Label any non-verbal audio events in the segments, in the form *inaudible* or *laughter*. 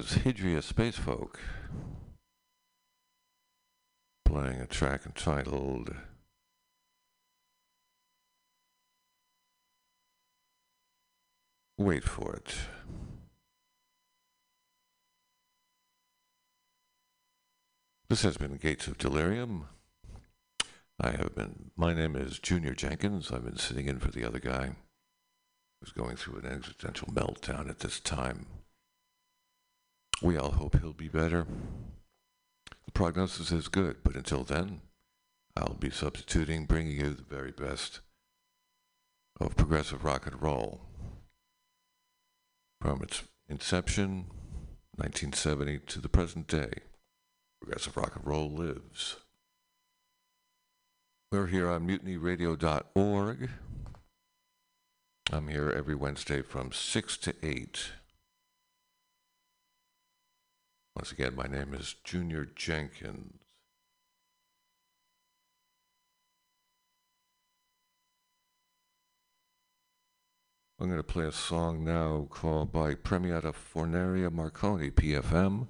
Was Hidria Spacefolk playing a track entitled Wait for it. This has been Gates of Delirium. I have been, my name is Junior Jenkins. I've been sitting in for the other guy who's going through an existential meltdown at this time. We all hope he'll be better. The prognosis is good, but until then, I'll be substituting, bringing you the very best of progressive rock and roll. From its inception, 1970, to the present day, progressive rock and roll lives. We're here on mutinyradio.org. I'm here every Wednesday from 6 to 8. Once again, my name is Junior Jenkins. I'm going to play a song now called by Premiata Forneria Marconi, PFM.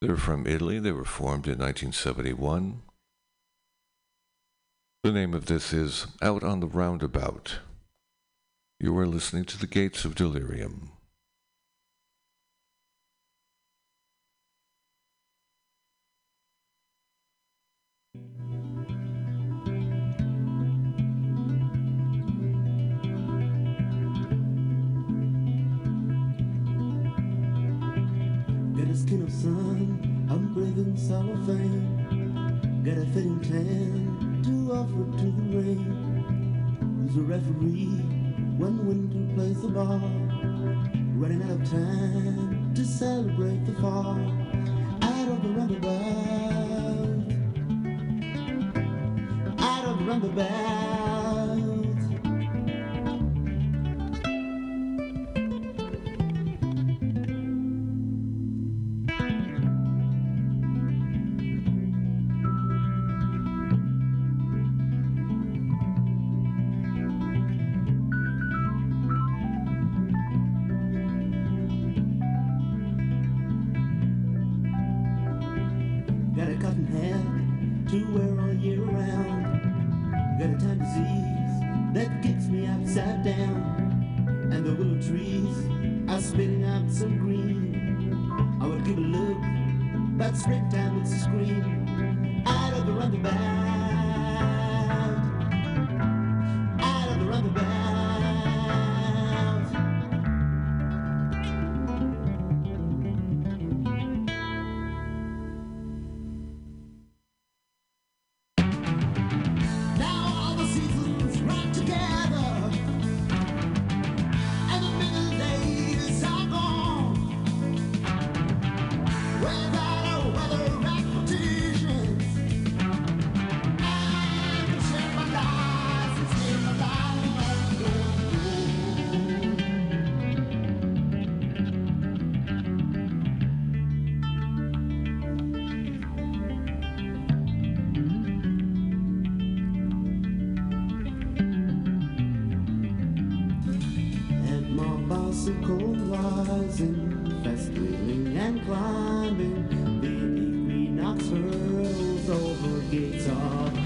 They're from Italy. They were formed in 1971. The name of this is Out on the Roundabout. You are listening to the Gates of Delirium. Got a skin of sun, I'm breathing cellophane. Got a fitting tan to offer to the rain. Who's a referee when winter plays the ball? Running out of time to celebrate the fall. Out of the roundabout. Of the roundabout. Over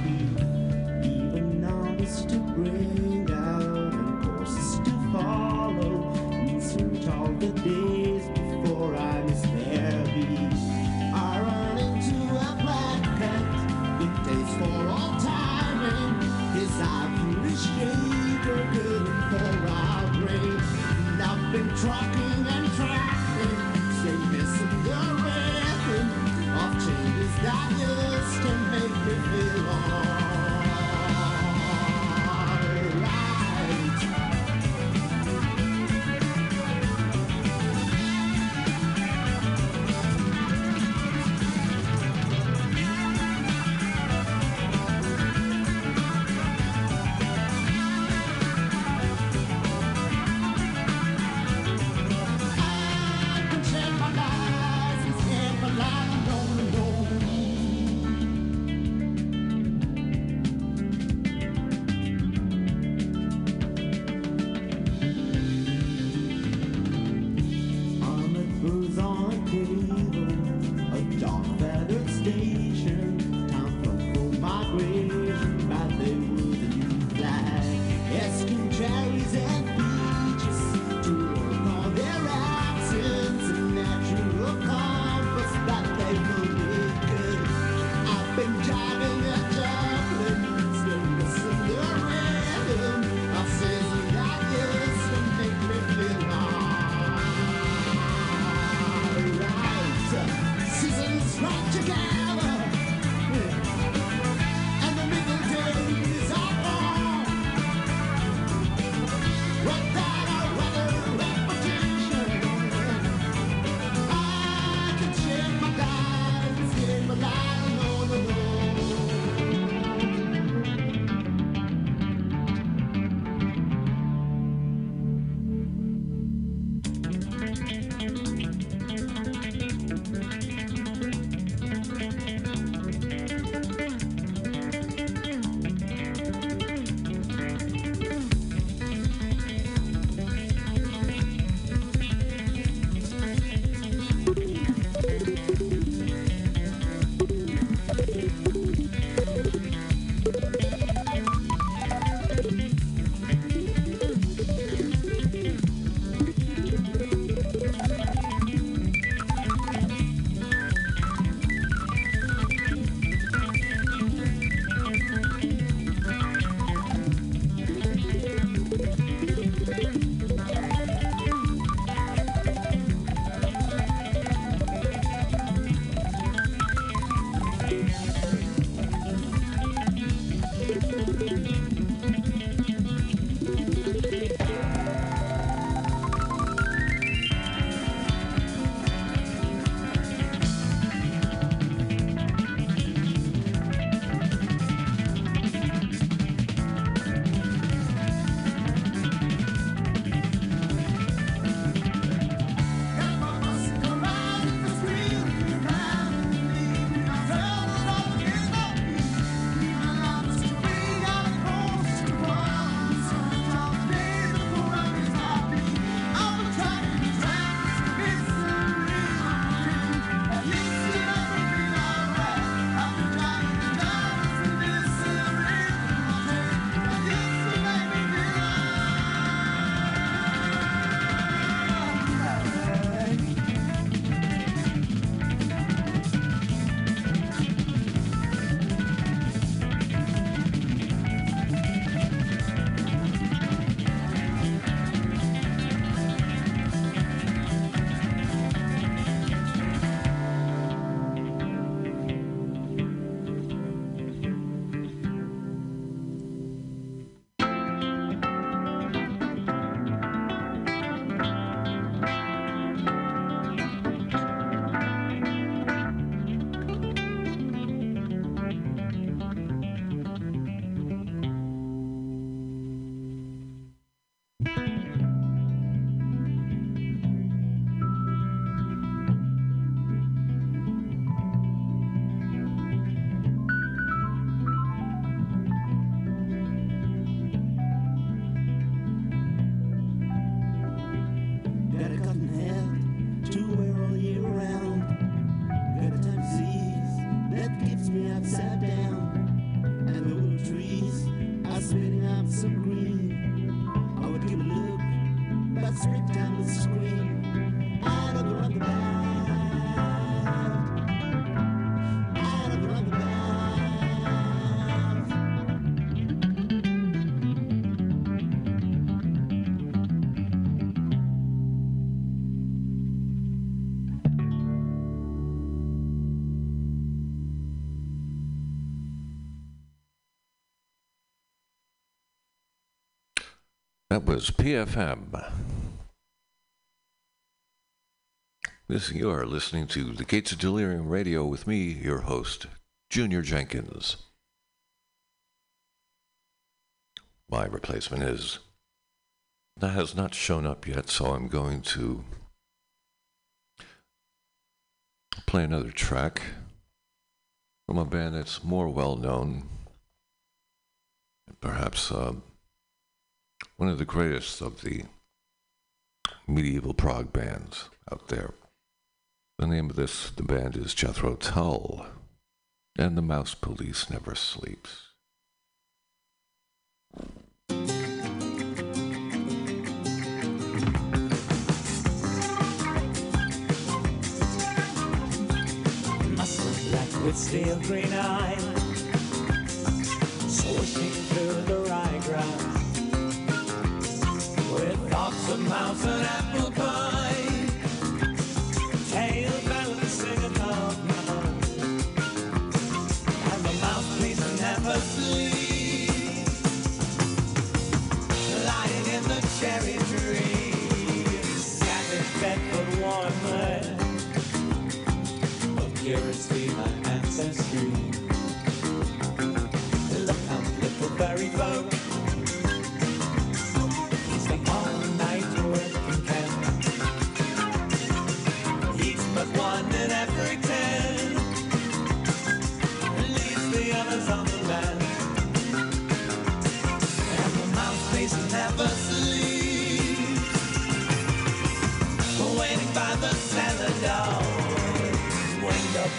That was PFM. This you are listening to the Gates of Delirium Radio with me, your host, Junior Jenkins. My replacement is that has not shown up yet, so I'm going to play another track from a band that's more well known, perhaps. Uh, one of the greatest of the medieval prog bands out there. The name of this the band is Jethro Tull, and the Mouse Police never sleeps. muscle black with steel green eyes, mouse and apple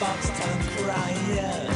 box town crying.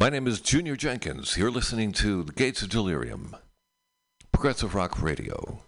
My name is Junior Jenkins. You're listening to the Gates of Delirium, Progressive Rock Radio.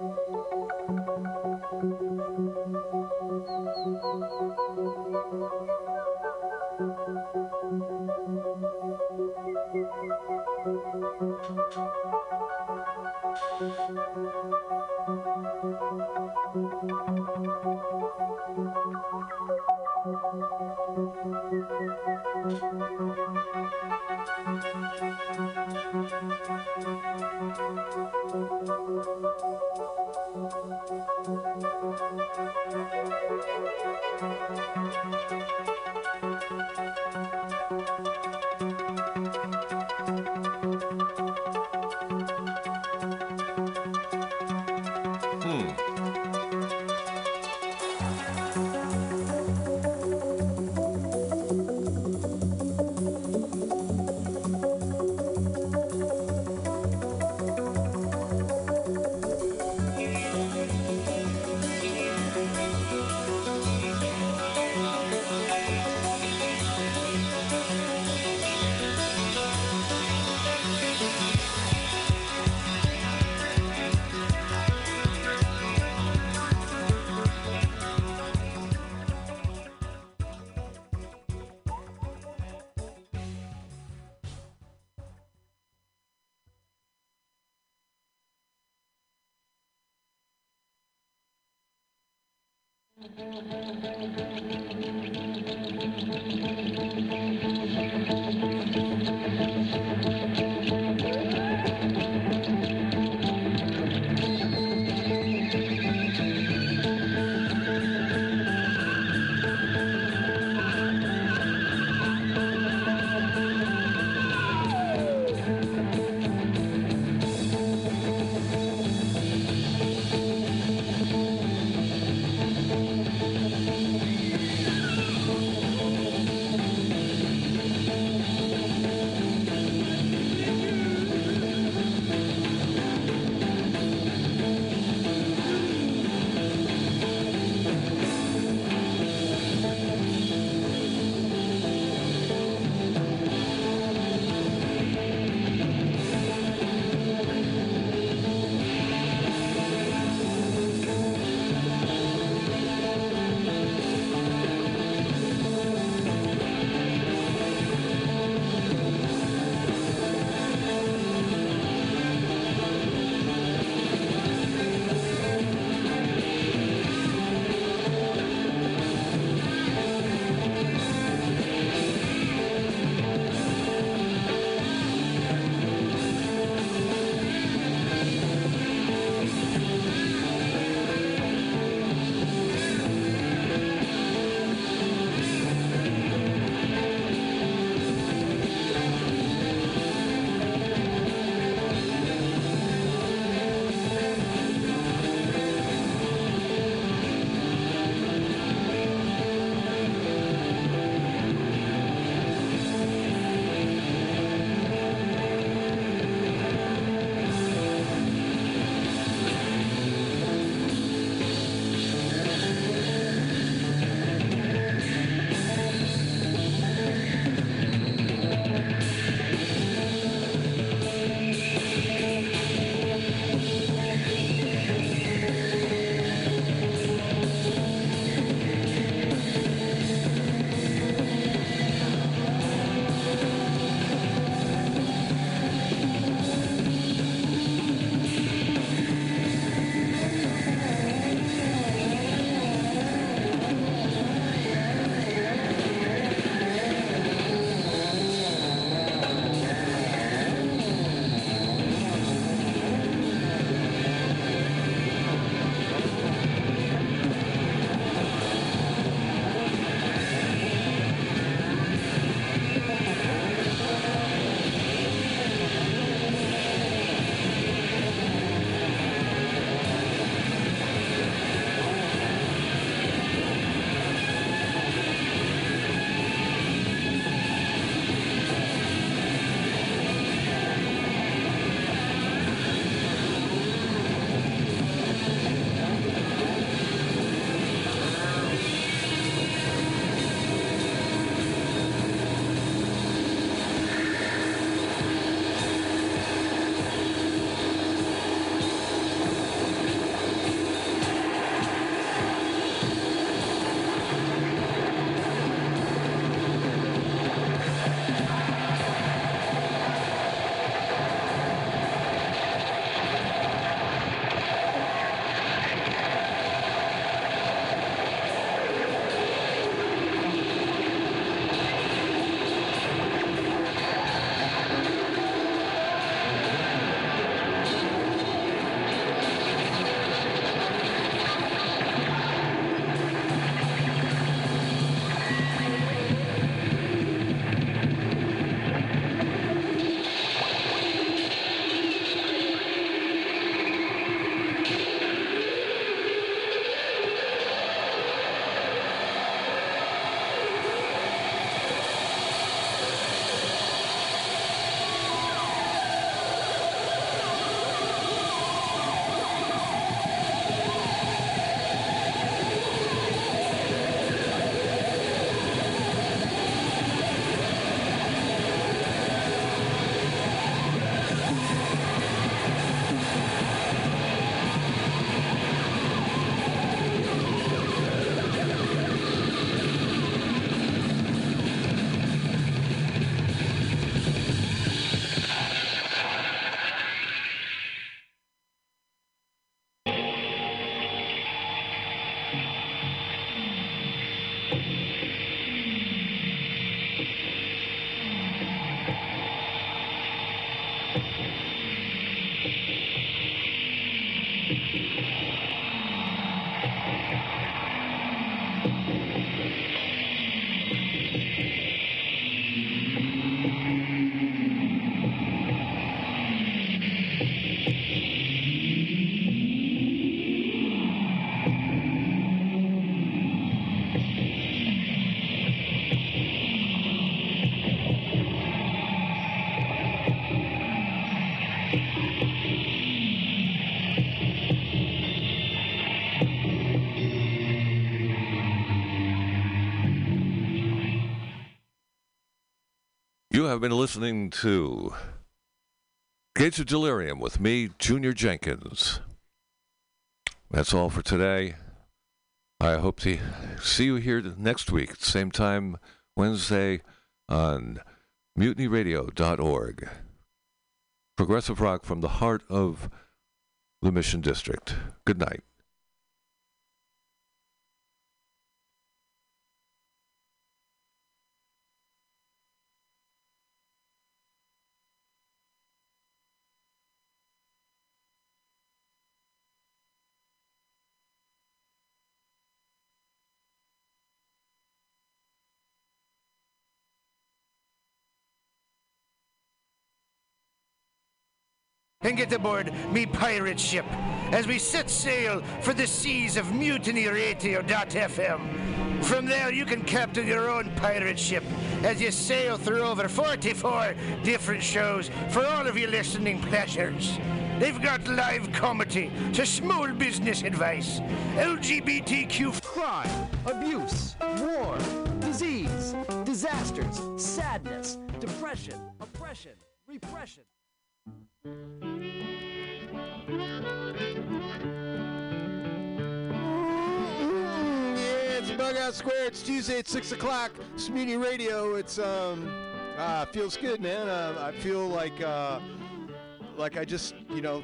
have been listening to Gates of Delirium with me, Junior Jenkins. That's all for today. I hope to see you here next week, same time, Wednesday, on mutinyradio.org. Progressive rock from the heart of the Mission District. Good night. And get aboard me pirate ship as we set sail for the seas of Mutiny mutinyradio.fm. From there, you can captain your own pirate ship as you sail through over 44 different shows for all of your listening pleasures. They've got live comedy to small business advice, LGBTQ crime, abuse, war, disease, disasters, sadness, depression, oppression, repression. Bug House Square. It's Tuesday at six o'clock. It's Mutiny Radio. It's um, uh, feels good, man. Uh, I feel like uh, like I just you know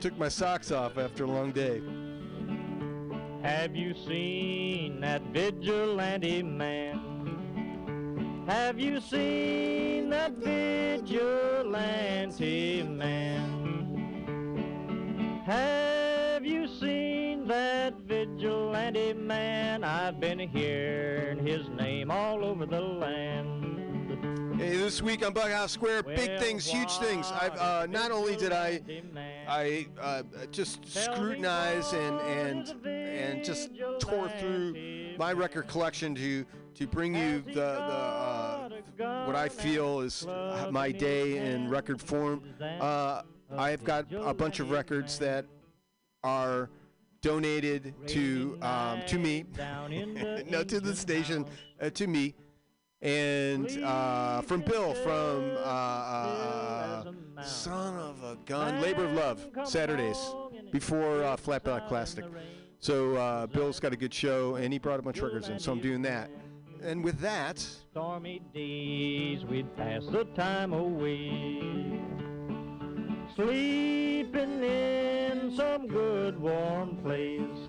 took my socks off after a long day. Have you seen that vigilante man? Have you seen that vigilante man? Have you seen that vigilante man? I've been hearing his name all over the land. Hey, this week on Bug House Square, big things, huge things. I've uh, not only did I. I uh, just scrutinize and and and just tore through my record collection to to bring you the the uh, what I feel is my day in record form. Uh, I've got a bunch of records that are donated to um, to me, *laughs* no, to the station, uh, to me, and uh, from Bill from uh, uh, Son of a Gun, Labor of Love, Saturdays before uh, Flat Black Plastic. So uh, Bill's got a good show, and he brought a bunch of records in, so I'm doing that. And with that, stormy days we'd pass the time away. Sleeping in some good warm place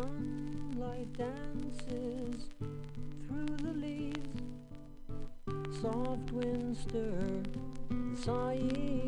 sunlight dances through the leaves. Soft winds stir the sighing.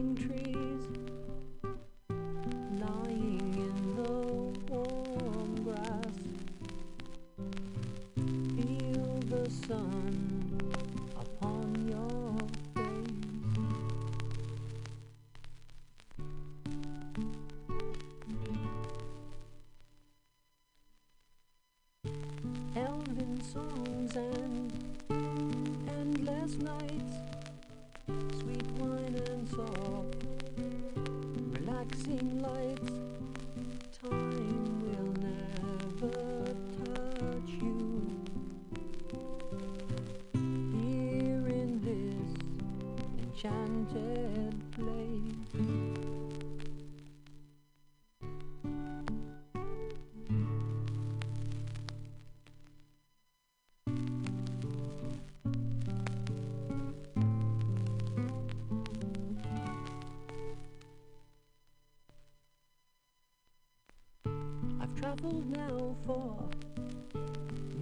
traveled now for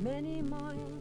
many miles.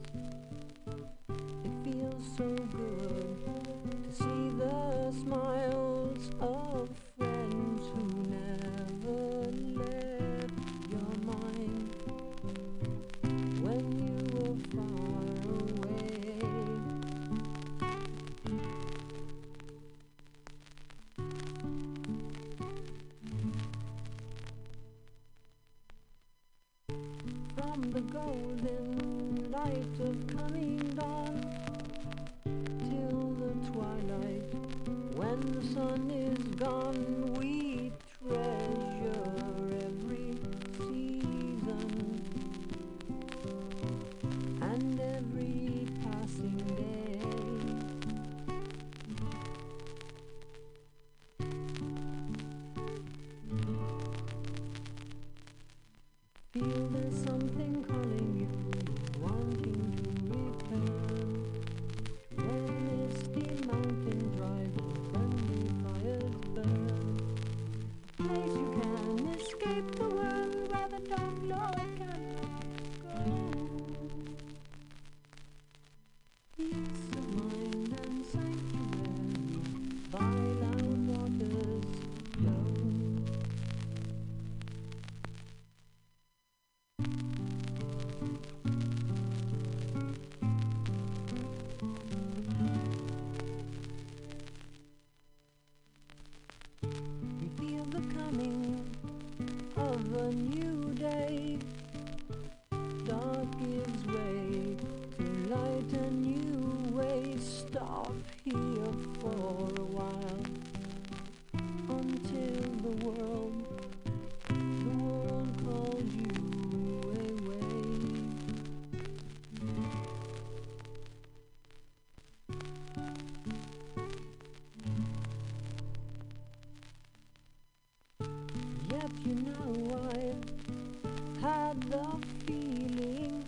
had the feeling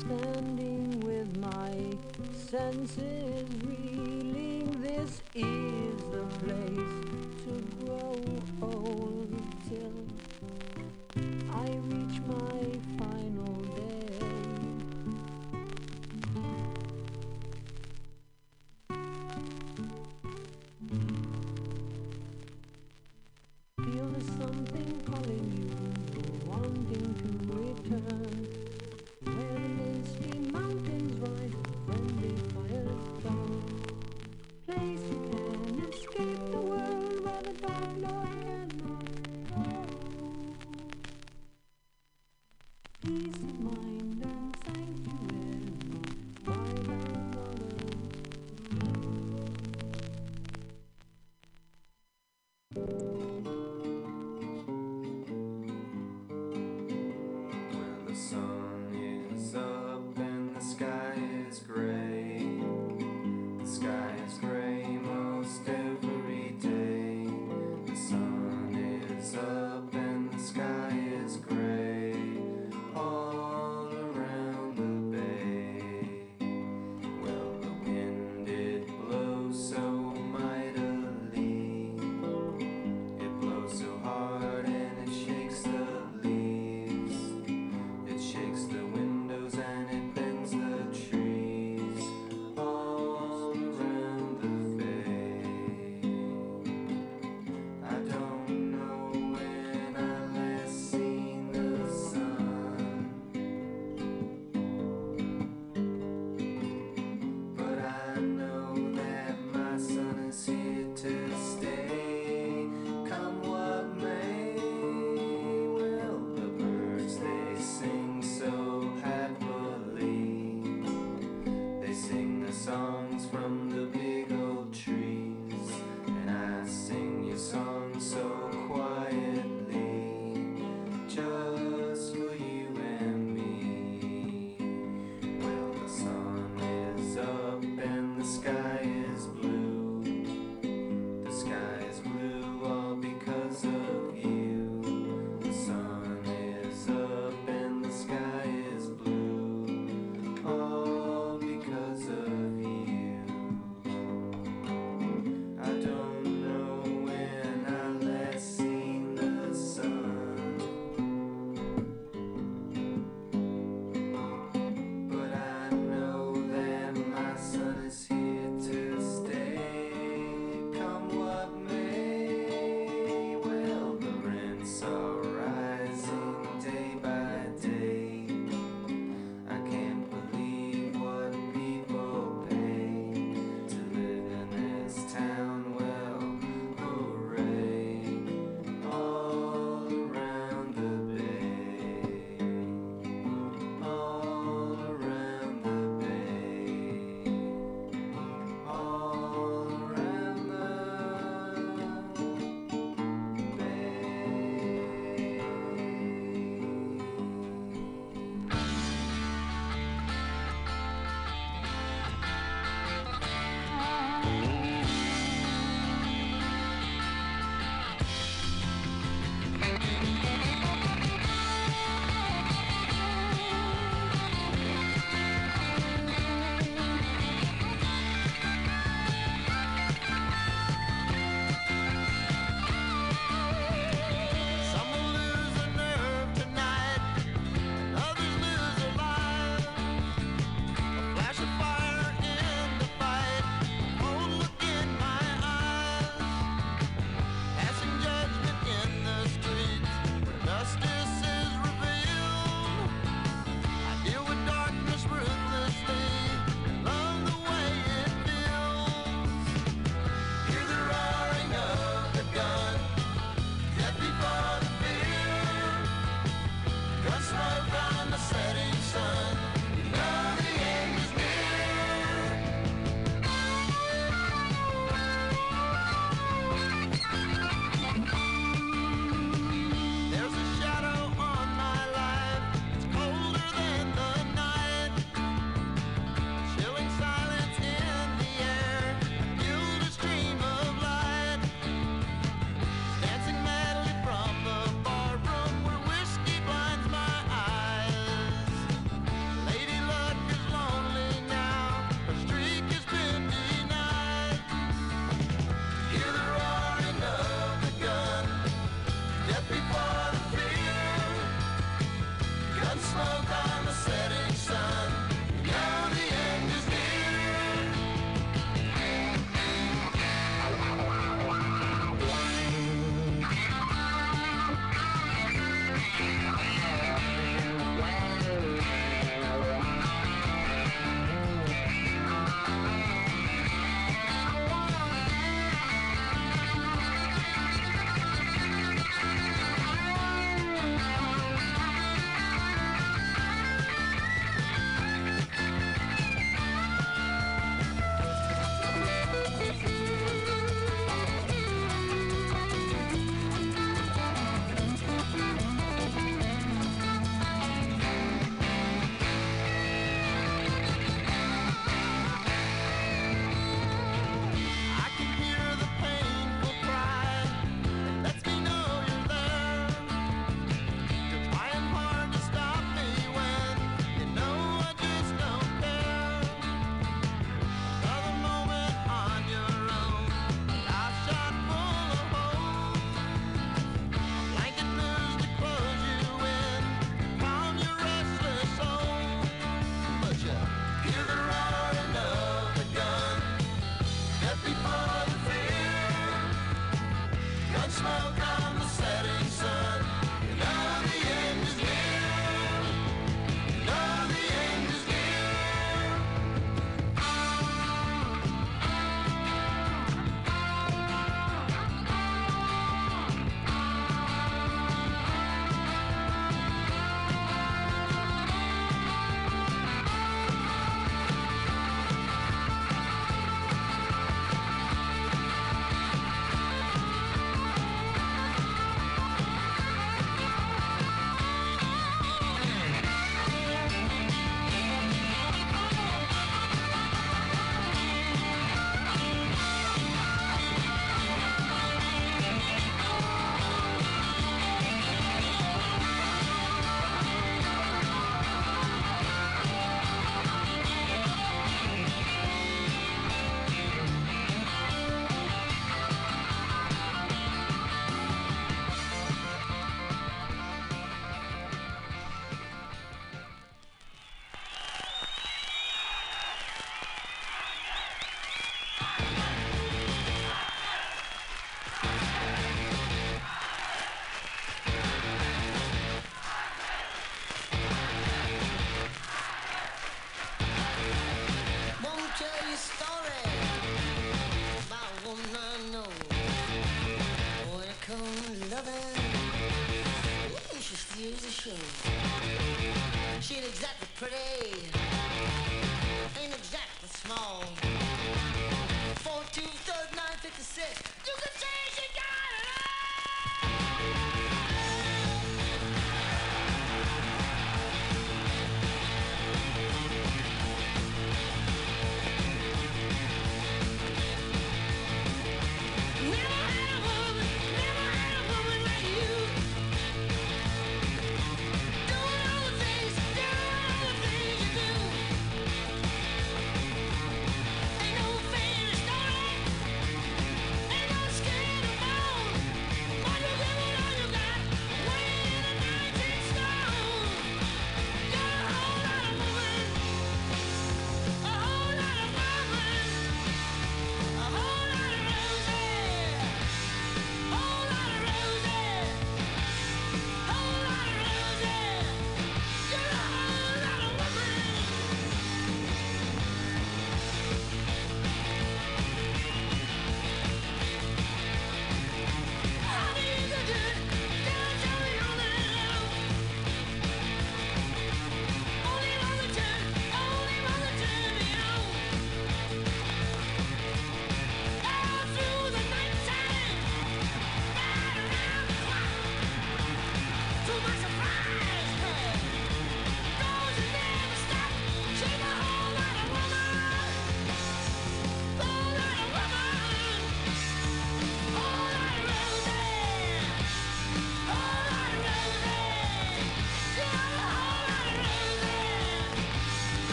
standing with my senses reeling this.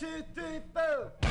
Two, three, four.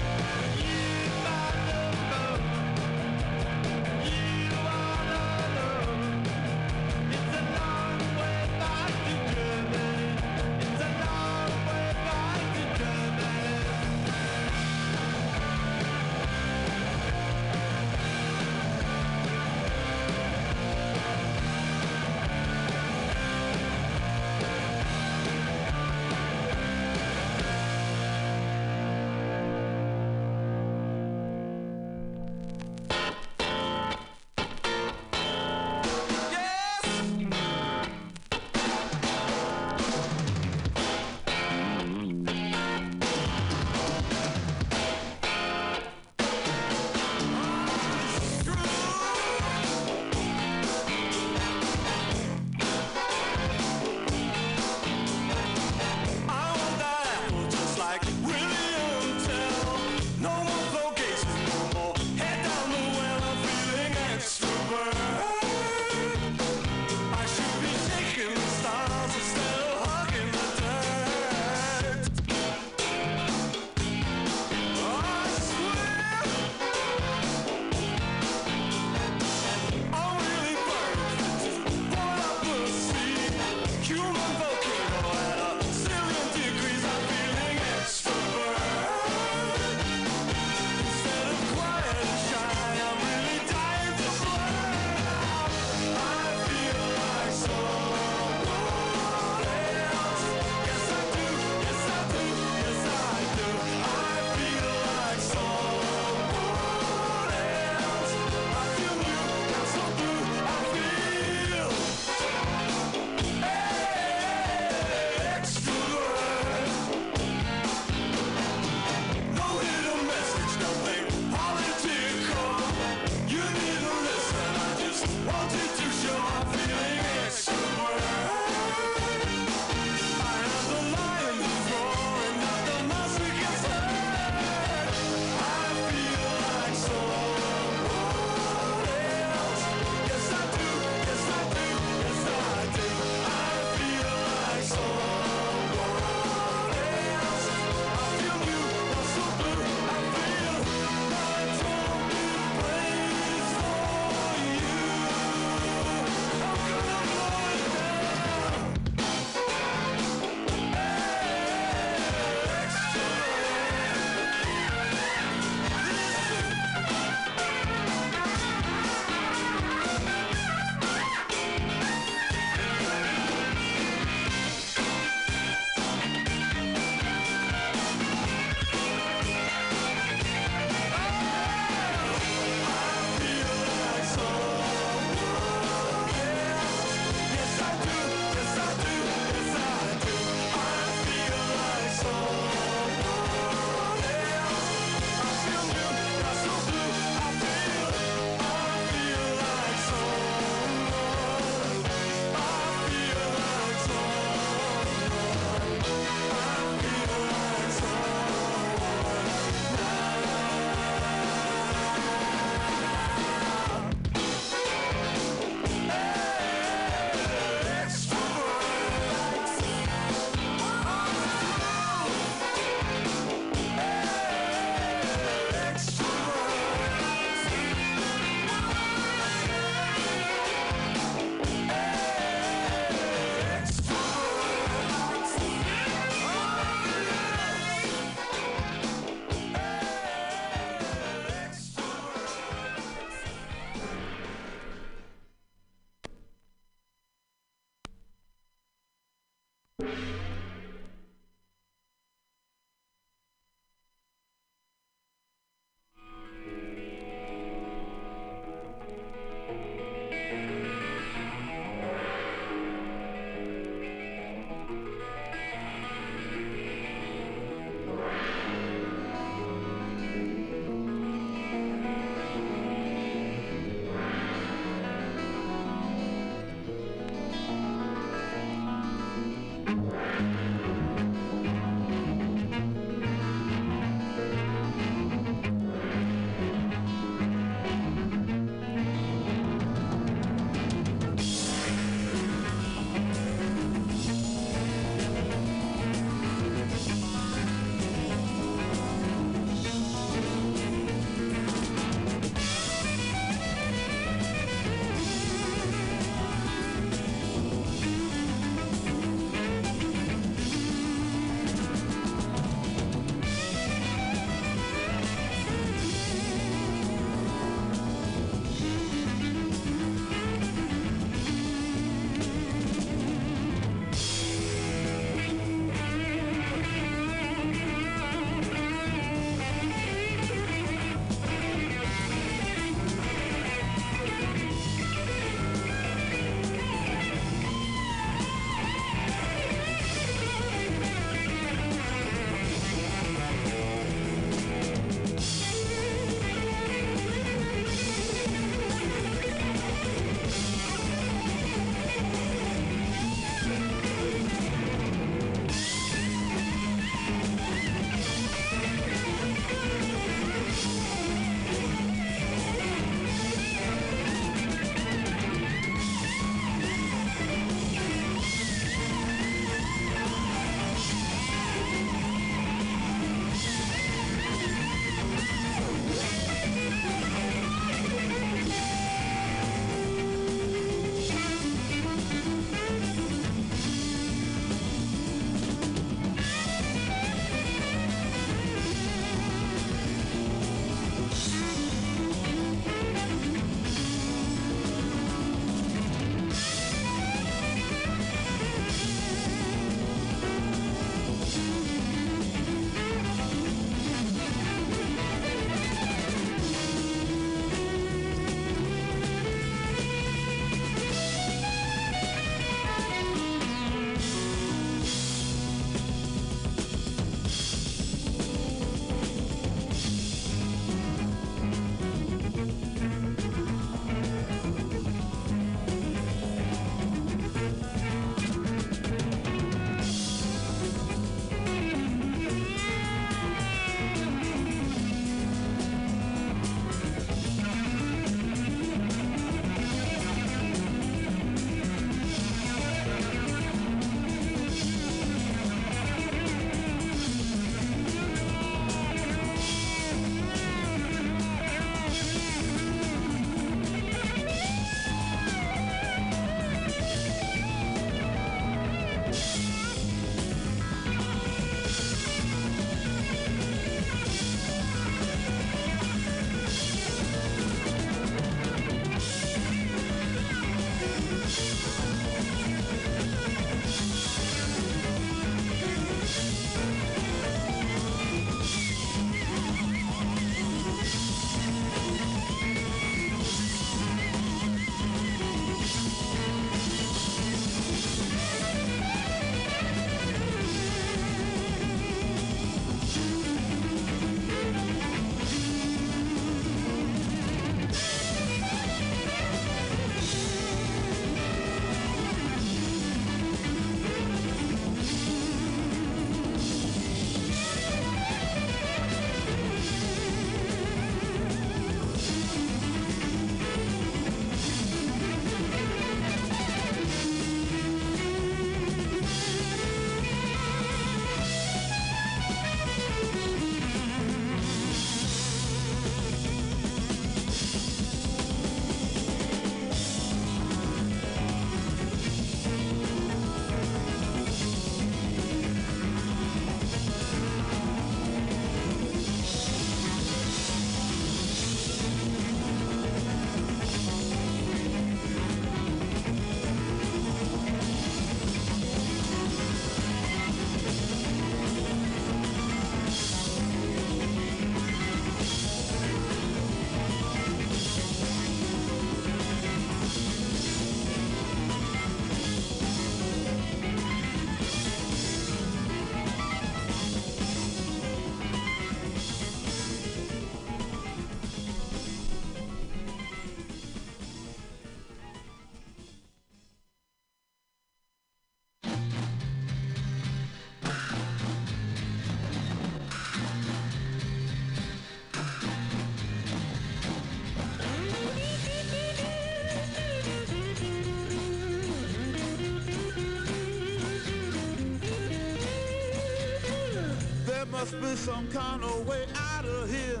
must be some kind of way out of here.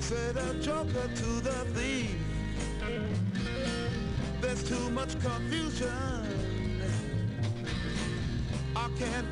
Said a joker to the thief. There's too much confusion. I can't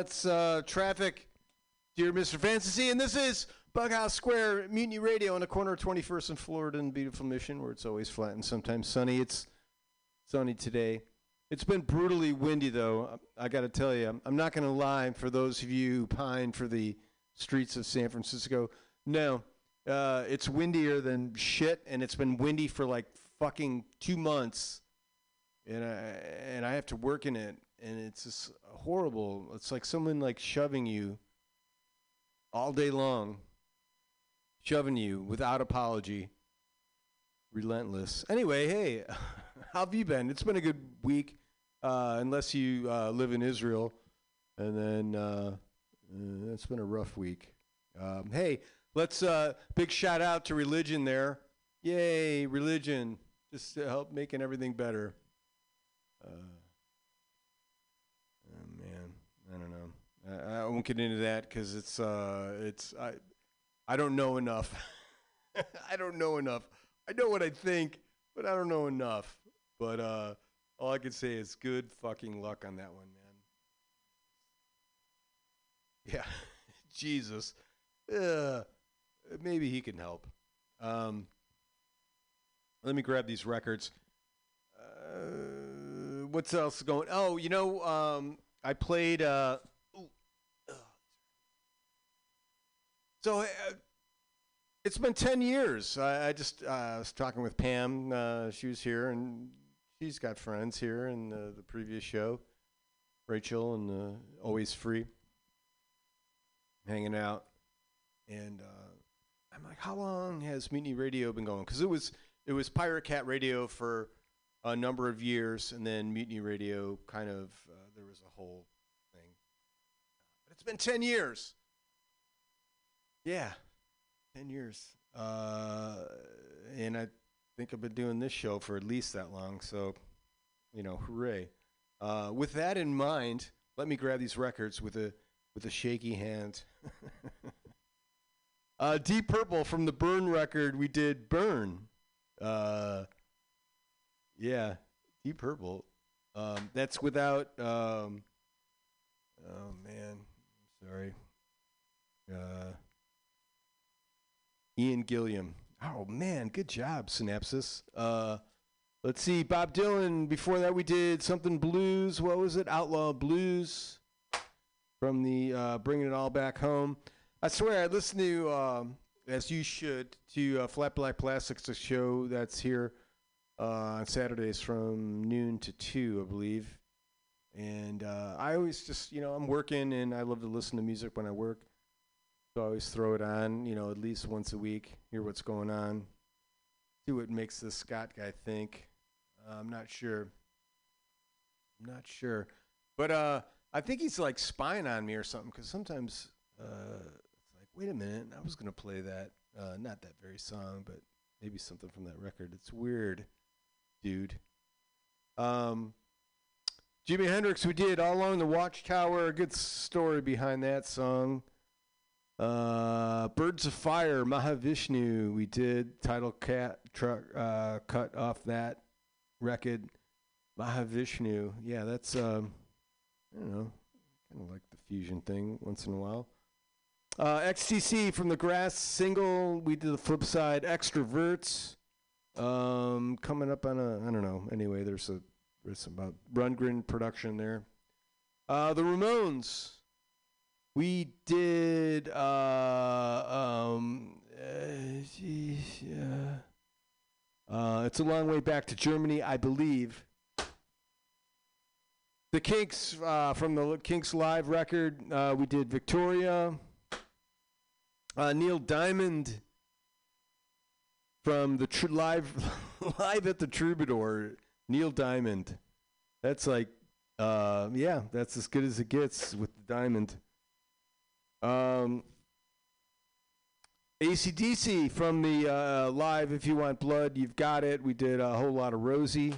that's uh, traffic, dear Mr. Fantasy, and this is Bughouse Square Mutiny Radio on the corner of 21st and Florida in beautiful Mission, where it's always flat and sometimes sunny. It's sunny today. It's been brutally windy, though. I got to tell you, I'm, I'm not going to lie. For those of you who pine for the streets of San Francisco, no, uh, it's windier than shit, and it's been windy for like fucking two months, and I and I have to work in it, and it's just horrible. It's like someone like shoving you all day long, shoving you without apology. Relentless. Anyway, hey, *laughs* how have you been? It's been a good week, uh, unless you uh, live in Israel, and then uh, uh, it's been a rough week. Um, hey, let's uh, big shout out to religion there. Yay, religion, just to help making everything better. I don't know. I, I won't get into that because it's uh, it's I, I don't know enough. *laughs* I don't know enough. I know what I think, but I don't know enough. But uh, all I can say is good fucking luck on that one, man. *laughs* Yeah, *laughs* Jesus. Uh, maybe he can help. Um, let me grab these records. Uh, what's else going? Oh, you know, um, I played. Uh, ooh, so uh, it's been ten years. I, I just uh, was talking with Pam. Uh, she was here, and she's got friends here in the, the previous show. Rachel and uh, always free, hanging out, and I'm like, how long has Mutiny Radio been going? Because it was it was Pirate Cat Radio for a number of years, and then Mutiny Radio kind of uh, there was a whole thing. But it's been ten years. Yeah, ten years. Uh, and I think I've been doing this show for at least that long. So, you know, hooray! Uh, with that in mind, let me grab these records with a with a shaky hand. *laughs* uh, Deep Purple from the Burn record, we did Burn. Yeah, Deep Purple. Um, that's without. Um, oh man, sorry. Uh, Ian Gillan. Oh man, good job, Synapsis. Uh, let's see, Bob Dylan. Before that, we did something blues. What was it? Outlaw Blues from the uh, Bringing It All Back Home. I swear, I listen to, um, as you should, to uh, Flat Black Plastics, a show that's here on Saturdays from noon to two, I believe. And uh, I always just, you know, I'm working and I love to listen to music when I work. So I always throw it on, you know, at least once a week, hear what's going on, see what makes this Scott guy think. Uh, I'm not sure. I'm not sure. But uh, I think he's like spying on me or something because sometimes uh, it's like, wait a minute, I was going to play that. Uh, not that very song, but maybe something from that record. It's weird, dude. Um, Jimi Hendrix, we did All Along the Watchtower. A good story behind that song. Uh, Birds of Fire, Mahavishnu. We did title cat truck uh, cut off that record. Mahavishnu. Yeah, that's um, I don't know, kind of like the fusion thing once in a while. Uh, XTC from the Grass single. We did the flip side. Extroverts. Um, coming up on a I don't know. Anyway, there's a there's about Rundgren production there. Uh, the Ramones. We did. Uh, um, uh, geez. Uh, it's a long way back to Germany, I believe. The Kinks uh, from the Kinks live record. Uh, we did Victoria. Uh, Neil Diamond from the tr- live *laughs* live at the Troubadour. Neil Diamond. That's like, uh, yeah, that's as good as it gets with the Diamond. Um, ACDC from the uh, live If You Want Blood, You've Got It. We did a whole lot of Rosie.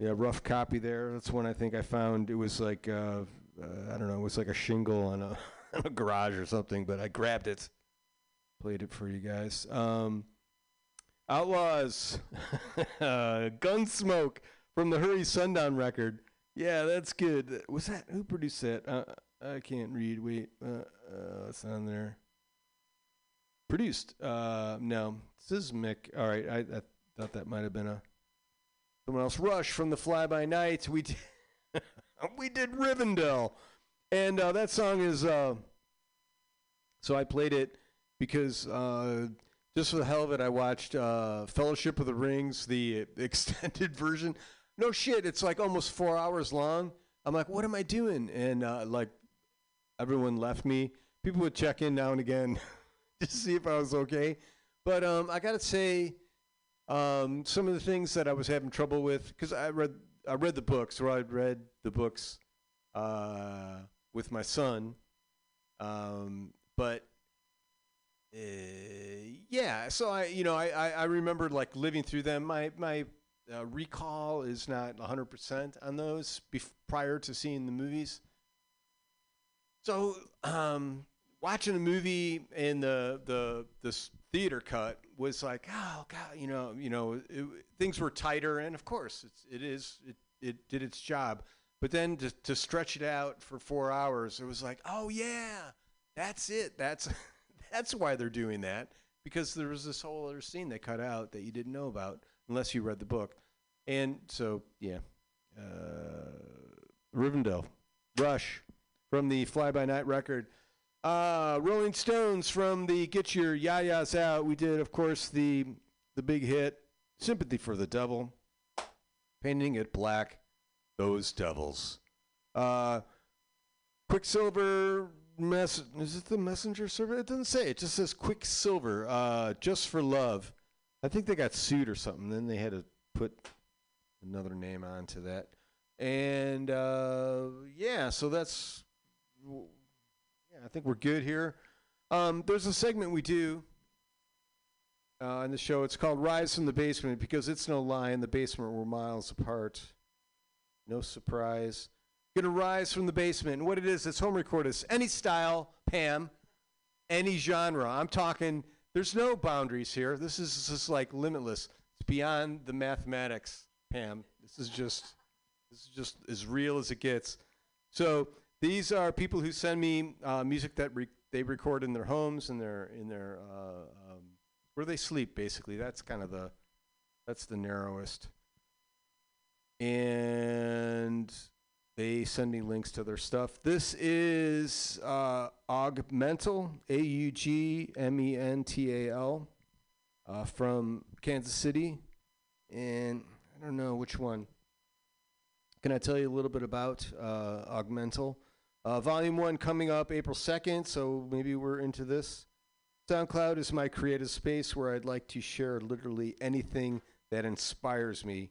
Yeah, rough copy there. That's one I think I found. It was like, uh, uh, I don't know, it was like a shingle on a, *laughs* on a garage or something, but I grabbed it. Played it for you guys. Um, Outlaws, *laughs* uh, Gunsmoke from the Hurry Sundown record. Yeah, that's good. Was that who produced that? Uh, I can't read. Wait, uh, uh, it's on there. Produced. Uh, no, this is Mick. All right, I, I thought that might have been a someone else. Rush from the Fly By Night. We did, *laughs* we did Rivendell, and uh, that song is. Uh, so I played it because uh, just for the hell of it, I watched uh, Fellowship of the Rings, the *laughs* extended version. No shit, it's like almost four hours long. I'm like, what am I doing? And uh, like, everyone left me. People would check in now and again *laughs* to see if I was okay. But um, I gotta say, um, some of the things that I was having trouble with, because I read I read the books, or I read the books uh, with my son. Um, but uh, yeah, so I, you know, I, I, I remember like living through them. My my uh, recall is not 100% on those bef- prior to seeing the movies. So, um, watching a movie in the the this theater cut was like, oh god, you know, you know, it, things were tighter, and of course, it's, it is it it did its job. But then to to stretch it out for four hours, it was like, oh yeah, that's it. That's *laughs* that's why they're doing that because there was this whole other scene they cut out that you didn't know about unless you read the book. And so, yeah, uh, Rivendell, Rush from the Fly By Night record. Uh, Rolling Stones from the Get Your Ya-Ya's Out. We did, of course, the the big hit, Sympathy for the Devil, painting it black, those devils. Uh, Quicksilver mess is it the Messenger Service? It doesn't say. It just says Quicksilver. Uh, just for love. I think they got sued or something. Then they had to put another name onto that. And uh, yeah, so that's yeah. I think we're good here. Um, there's a segment we do uh, the show. It's called "Rise from the Basement" because it's no lie. In the basement, we're miles apart. No surprise. Gonna rise from the basement. And what it is, it's home recorded. It's any style, Pam, any genre. I'm talking, there's no boundaries here. This is just like limitless. It's beyond the mathematics, Pam. This is just this is just as real as it gets. So these are people who send me uh, music that re- they record in their homes, in their in their uh, um, where they sleep. Basically, that's kind of the that's the narrowest. And they send me links to their stuff. This is uh, Augmental, A U G M E N T A L, uh, from Kansas City. And I don't know which one. Can I tell you a little bit about uh, Augmental? Uh, volume 1 coming up April 2nd, so maybe we're into this. SoundCloud is my creative space where I'd like to share literally anything that inspires me.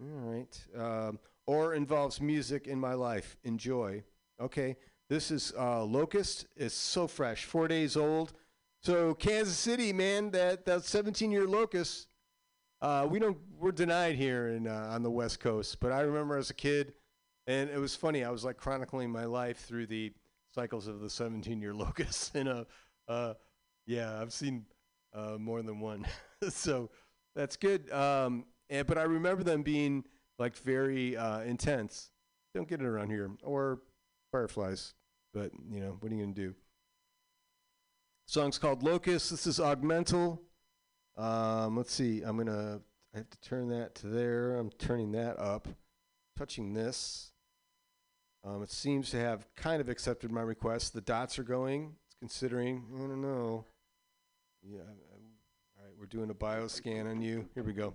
All right. Um, or involves music in my life. Enjoy. Okay. This is uh, Locust. It's so fresh, four days old. So Kansas City, man, that that 17 year Locust. Uh, we don't. We're denied here in uh, on the West Coast. But I remember as a kid, and it was funny. I was like chronicling my life through the cycles of the 17 year *laughs* Locust. And uh, yeah, I've seen uh, more than one. *laughs* so that's good. Um, and but I remember them being like very uh, intense. Don't get it around here or fireflies, but you know what are you gonna do? Song's called Locust. This is Augmental. Um, let's see. I'm gonna. I have to turn that to there. I'm turning that up. Touching this. Um, it seems to have kind of accepted my request. The dots are going. It's considering. I don't know. Yeah. All right. We're doing a bioscan on you. Here we go.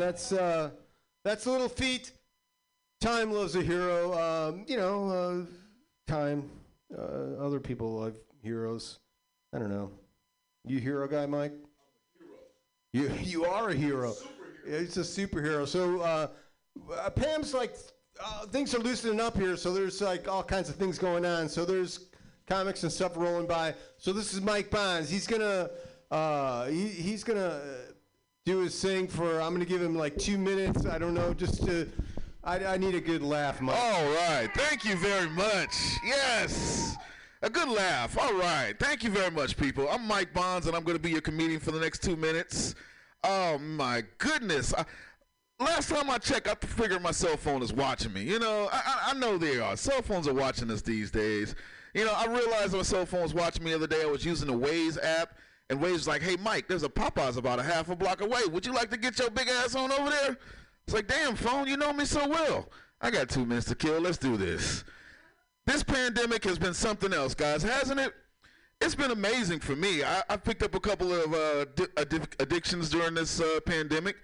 that's uh, that's Little feat. Time loves a hero. Um, you know, uh, time. Uh, other people love heroes. I don't know. You hero guy, Mike? You *laughs* you are a hero. It's a superhero. So uh, uh, Pam's like uh, things are loosening up here. So there's like all kinds of things going on. So there's comics and stuff rolling by. So this is Mike Bonds. He's gonna uh, he, he's gonna uh, do his thing for. I'm gonna give him like two minutes. I don't know, just to. I, I need a good laugh, Mike. All right. Thank you very much. Yes. A good laugh. All right. Thank you very much, people. I'm Mike Bonds, and I'm going to be your comedian for the next two minutes. Oh, my goodness. I, last time I checked, I figured my cell phone is watching me. You know, I, I, I know they are. Cell phones are watching us these days. You know, I realized my cell phone was watching me the other day. I was using the Waze app, and Waze was like, hey, Mike, there's a Popeyes about a half a block away. Would you like to get your big ass on over there? It's like, damn, phone, you know me so well. I got two minutes to kill. Let's do this. This pandemic has been something else, guys, hasn't it? It's been amazing for me. I, I picked up a couple of uh, di- addic- addictions during this uh, pandemic.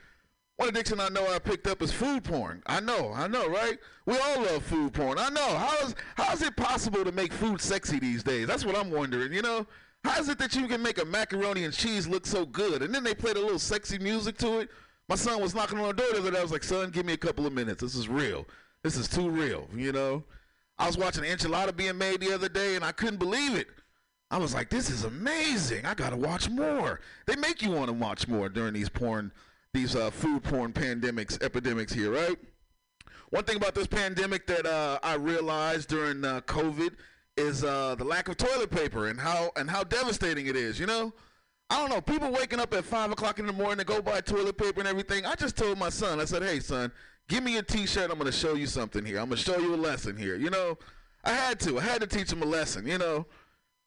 One addiction I know I picked up is food porn. I know, I know, right? We all love food porn. I know. How is how is it possible to make food sexy these days? That's what I'm wondering. You know, how is it that you can make a macaroni and cheese look so good, and then they played a little sexy music to it? My son was knocking on the door the other day. I was like, son, give me a couple of minutes. This is real. This is too real. You know. I was watching enchilada being made the other day, and I couldn't believe it. I was like, this is amazing. I gotta watch more. They make you want to watch more during these porn, these uh, food porn pandemics, epidemics here, right? One thing about this pandemic that uh, I realized during uh, COVID is uh, the lack of toilet paper and how and how devastating it is. You know, I don't know. People waking up at five o'clock in the morning to go buy toilet paper and everything. I just told my son, I said, "Hey, son, give me a T-shirt. I'm gonna show you something here. I'm gonna show you a lesson here. You know, I had to. I had to teach him a lesson. You know,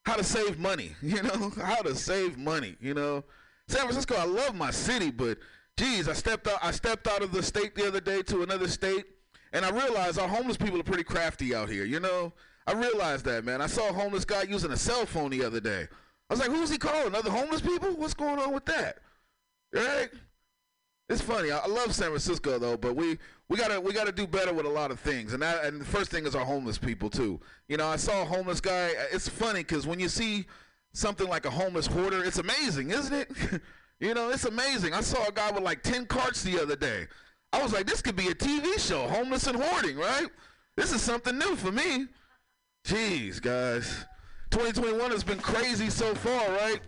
how to save money. *laughs* You know, how to save money. You know, San Francisco. I love my city, but geez, I stepped out. I stepped out of the state the other day to another state, and I realized our homeless people are pretty crafty out here. You know, I realized that, man. I saw a homeless guy using a cell phone the other day. I was like, who's he calling? Other homeless people? What's going on with that? Right? It's funny. I, love San Francisco though, but we we gotta we gotta do better with a lot of things. And that and the first thing is our homeless people too. You know, I saw a homeless guy. It's funny because when you see something like a homeless hoarder, it's amazing, isn't it? *laughs* you know, it's amazing. I saw a guy with like ten carts the other day. I was like, this could be a TV show, homeless and hoarding, right? This is something new for me. Jeez, guys. 2021 has been crazy so far, right?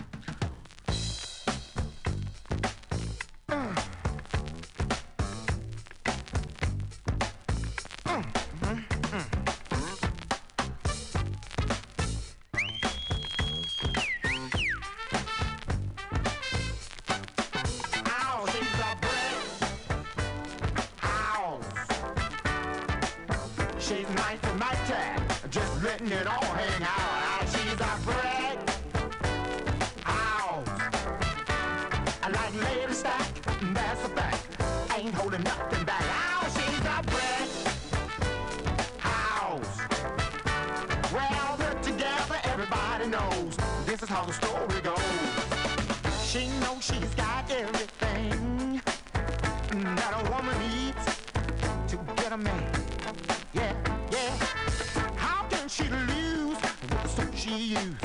She used?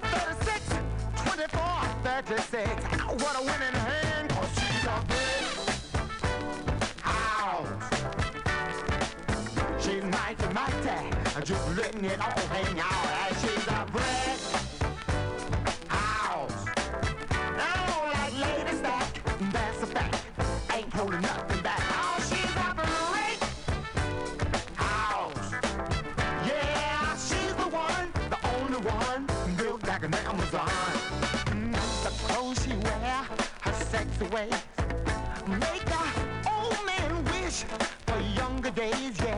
36, 24, 36. What a winning hand, cause she's a big house. Nice and mighty, just letting it all hang out. She's a brick ways, make a old man wish for younger days. Yeah.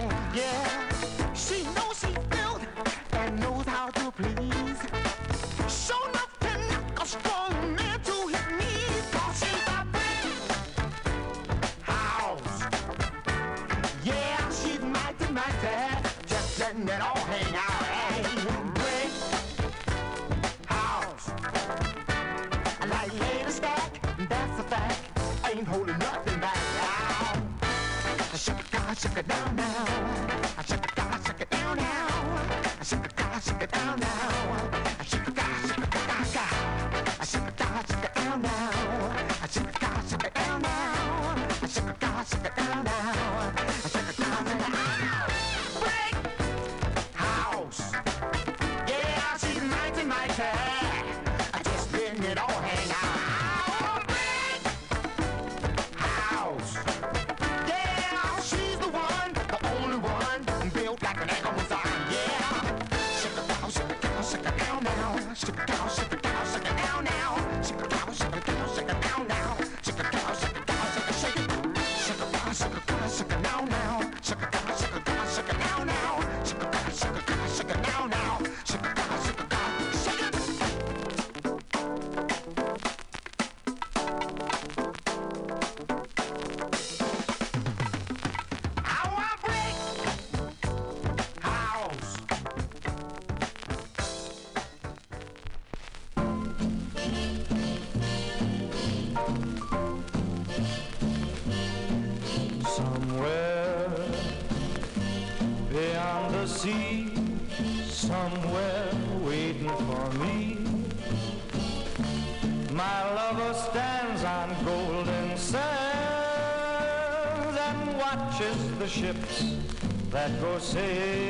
The ships that go sailing.